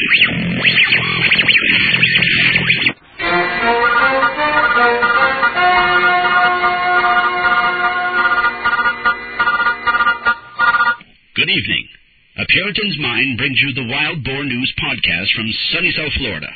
Good evening. A Puritan's Mind brings you the Wild Boar News podcast from sunny South Florida.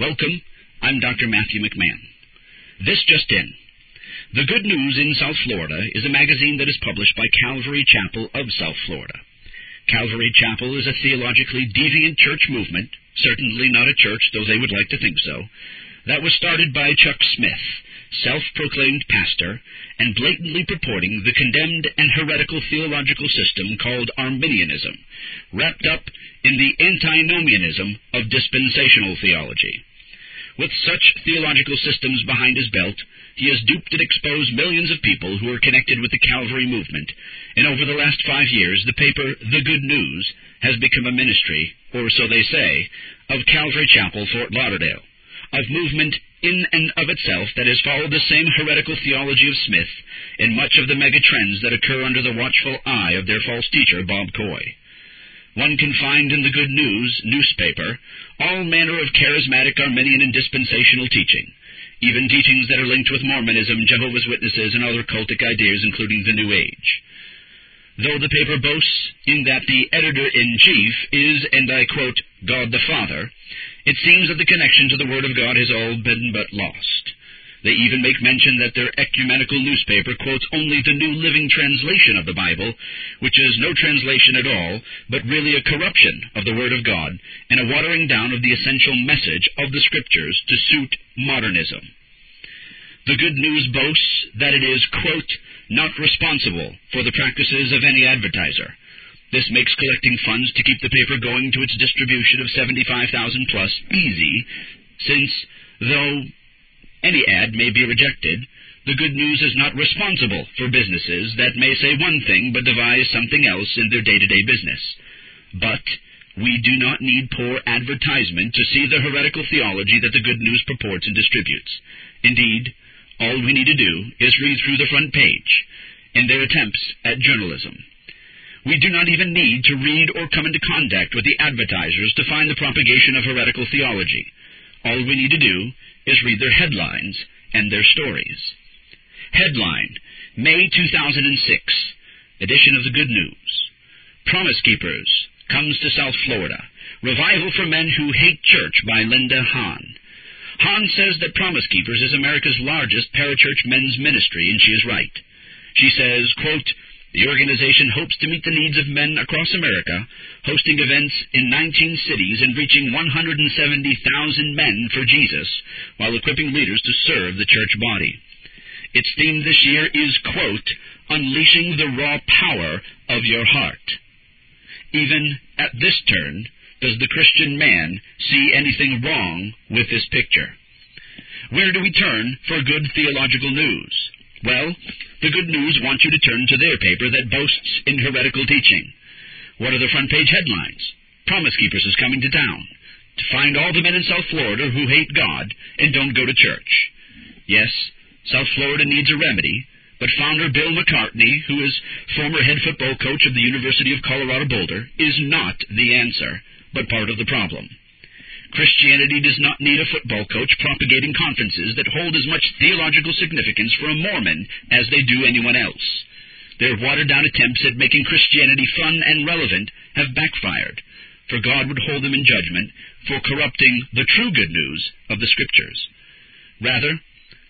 Welcome. I'm Dr. Matthew McMahon. This just in. The Good News in South Florida is a magazine that is published by Calvary Chapel of South Florida. Calvary Chapel is a theologically deviant church movement, certainly not a church, though they would like to think so, that was started by Chuck Smith, self-proclaimed pastor, and blatantly purporting the condemned and heretical theological system called Arminianism, wrapped up in the antinomianism of dispensational theology. With such theological systems behind his belt, he has duped and exposed millions of people who are connected with the Calvary movement, and over the last five years, the paper The Good News has become a ministry, or so they say, of Calvary Chapel, Fort Lauderdale, of movement in and of itself that has followed the same heretical theology of Smith in much of the mega trends that occur under the watchful eye of their false teacher, Bob Coy. One can find in the Good News newspaper all manner of charismatic Arminian and dispensational teaching, even teachings that are linked with Mormonism, Jehovah's Witnesses, and other cultic ideas, including the New Age. Though the paper boasts in that the editor-in-chief is, and I quote, God the Father, it seems that the connection to the Word of God has all been but lost. They even make mention that their ecumenical newspaper quotes only the New Living Translation of the Bible, which is no translation at all, but really a corruption of the Word of God, and a watering down of the essential message of the Scriptures to suit modernism. The Good News boasts that it is, quote, not responsible for the practices of any advertiser. This makes collecting funds to keep the paper going to its distribution of 75,000 plus easy, since, though any ad may be rejected. The good news is not responsible for businesses that may say one thing but devise something else in their day-to-day business. But we do not need poor advertisement to see the heretical theology that the good news purports and distributes. Indeed, all we need to do is read through the front page in their attempts at journalism. We do not even need to read or come into contact with the advertisers to find the propagation of heretical theology. All we need to do is read their headlines and their stories. Headline May 2006, edition of the Good News. Promise Keepers comes to South Florida. Revival for Men Who Hate Church by Linda Hahn. Hahn says that Promise Keepers is America's largest parachurch men's ministry, and she is right. She says, quote, the organization hopes to meet the needs of men across America, hosting events in 19 cities and reaching 170,000 men for Jesus, while equipping leaders to serve the church body. Its theme this year is, quote, Unleashing the Raw Power of Your Heart. Even at this turn, does the Christian man see anything wrong with this picture? Where do we turn for good theological news? Well, the good news wants you to turn to their paper that boasts in heretical teaching. What are the front page headlines? Promise Keepers is coming to town to find all the men in South Florida who hate God and don't go to church. Yes, South Florida needs a remedy, but founder Bill McCartney, who is former head football coach of the University of Colorado Boulder, is not the answer, but part of the problem. Christianity does not need a football coach propagating conferences that hold as much theological significance for a Mormon as they do anyone else. Their watered down attempts at making Christianity fun and relevant have backfired, for God would hold them in judgment for corrupting the true good news of the Scriptures. Rather,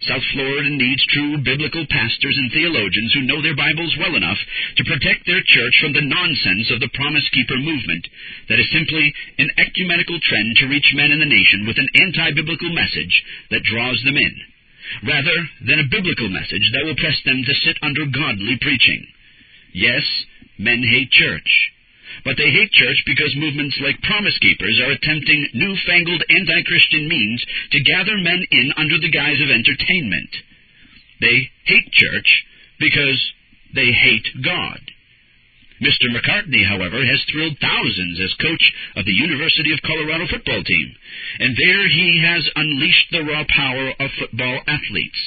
South Florida needs true biblical pastors and theologians who know their Bibles well enough to protect their church from the nonsense of the Promise Keeper movement that is simply an ecumenical trend to reach men in the nation with an anti-biblical message that draws them in, rather than a biblical message that will press them to sit under godly preaching. Yes, men hate church. But they hate church because movements like Promise Keepers are attempting newfangled anti Christian means to gather men in under the guise of entertainment. They hate church because they hate God. Mr. McCartney, however, has thrilled thousands as coach of the University of Colorado football team, and there he has unleashed the raw power of football athletes.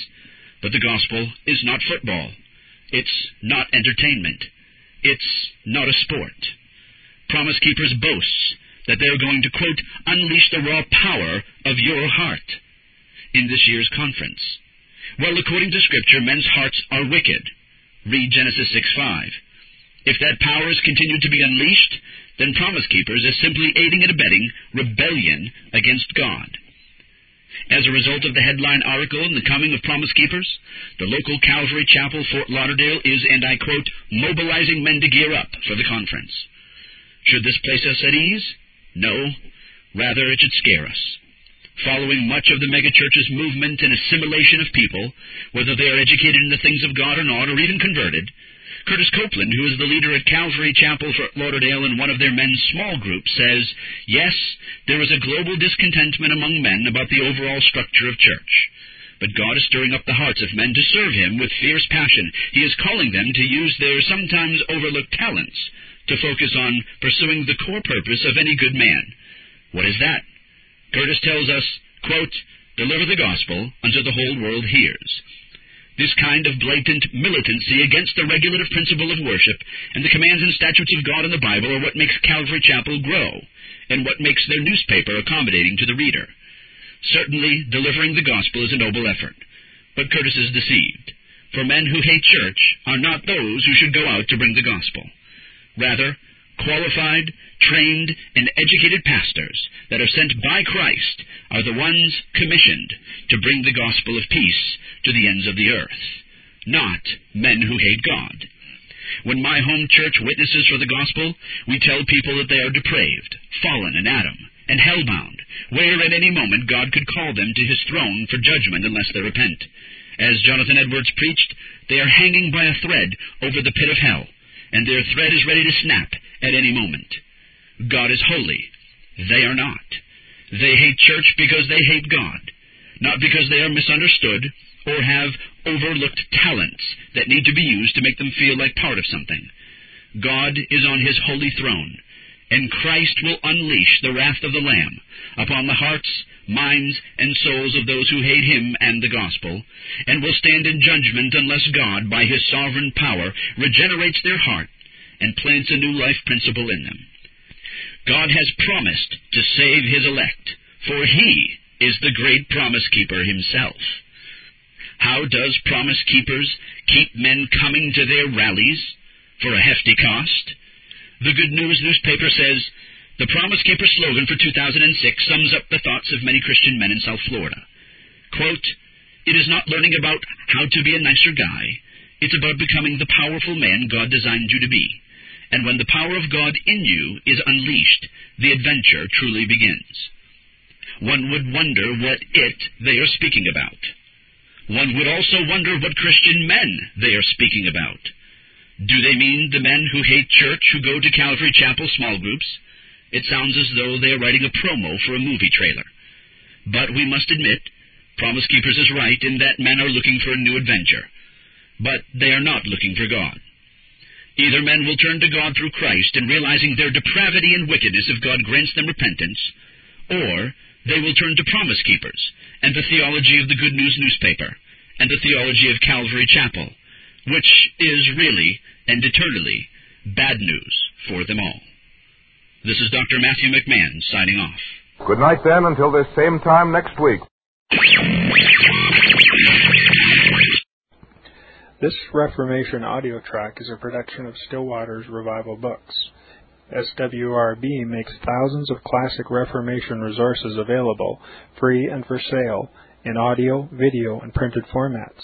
But the gospel is not football. It's not entertainment. It's not a sport. Promise Keepers boasts that they're going to, quote, unleash the raw power of your heart in this year's conference. Well, according to Scripture, men's hearts are wicked. Read Genesis 6 5. If that power is continued to be unleashed, then Promise Keepers is simply aiding and abetting rebellion against God. As a result of the headline article and the coming of Promise Keepers, the local Calvary Chapel, Fort Lauderdale, is, and I quote, mobilizing men to gear up for the conference. Should this place us at ease? No. Rather, it should scare us. Following much of the megachurch's movement and assimilation of people, whether they are educated in the things of God or not, or even converted, Curtis Copeland, who is the leader at Calvary Chapel, Fort Lauderdale, in one of their men's small groups, says, Yes, there is a global discontentment among men about the overall structure of church. But God is stirring up the hearts of men to serve Him with fierce passion. He is calling them to use their sometimes overlooked talents to focus on pursuing the core purpose of any good man. What is that? Curtis tells us, quote, Deliver the gospel until the whole world hears. This kind of blatant militancy against the regulative principle of worship and the commands and statutes of God in the Bible are what makes Calvary Chapel grow, and what makes their newspaper accommodating to the reader. Certainly, delivering the gospel is a noble effort, but Curtis is deceived, for men who hate church are not those who should go out to bring the gospel. Rather, qualified, trained, and educated pastors that are sent by Christ are the ones commissioned to bring the gospel of peace to the ends of the earth, not men who hate God. When my home church witnesses for the gospel, we tell people that they are depraved, fallen in Adam, and hellbound, where at any moment God could call them to his throne for judgment unless they repent. As Jonathan Edwards preached, they are hanging by a thread over the pit of hell, and their thread is ready to snap at any moment. God is holy. They are not. They hate church because they hate God, not because they are misunderstood or have overlooked talents that need to be used to make them feel like part of something. God is on his holy throne, and Christ will unleash the wrath of the Lamb upon the hearts, minds, and souls of those who hate him and the gospel, and will stand in judgment unless God, by his sovereign power, regenerates their heart and plants a new life principle in them. God has promised to save his elect, for he is the great promise keeper himself. How does promise keepers keep men coming to their rallies for a hefty cost? The Good News newspaper says the Promise Keeper slogan for 2006 sums up the thoughts of many Christian men in South Florida. Quote, It is not learning about how to be a nicer guy. It's about becoming the powerful man God designed you to be. And when the power of God in you is unleashed, the adventure truly begins. One would wonder what it they are speaking about. One would also wonder what Christian men they are speaking about. Do they mean the men who hate church who go to Calvary Chapel small groups? It sounds as though they are writing a promo for a movie trailer. But we must admit, Promise Keepers is right in that men are looking for a new adventure. But they are not looking for God. Either men will turn to God through Christ in realizing their depravity and wickedness if God grants them repentance, or they will turn to Promise Keepers and the theology of the Good News newspaper and the theology of Calvary Chapel, which is really and eternally bad news for them all. This is Dr. Matthew McMahon signing off. Good night, then, until this same time next week. This Reformation audio track is a production of Still Waters Revival Books. SWRB makes thousands of classic Reformation resources available, free and for sale, in audio, video, and printed formats.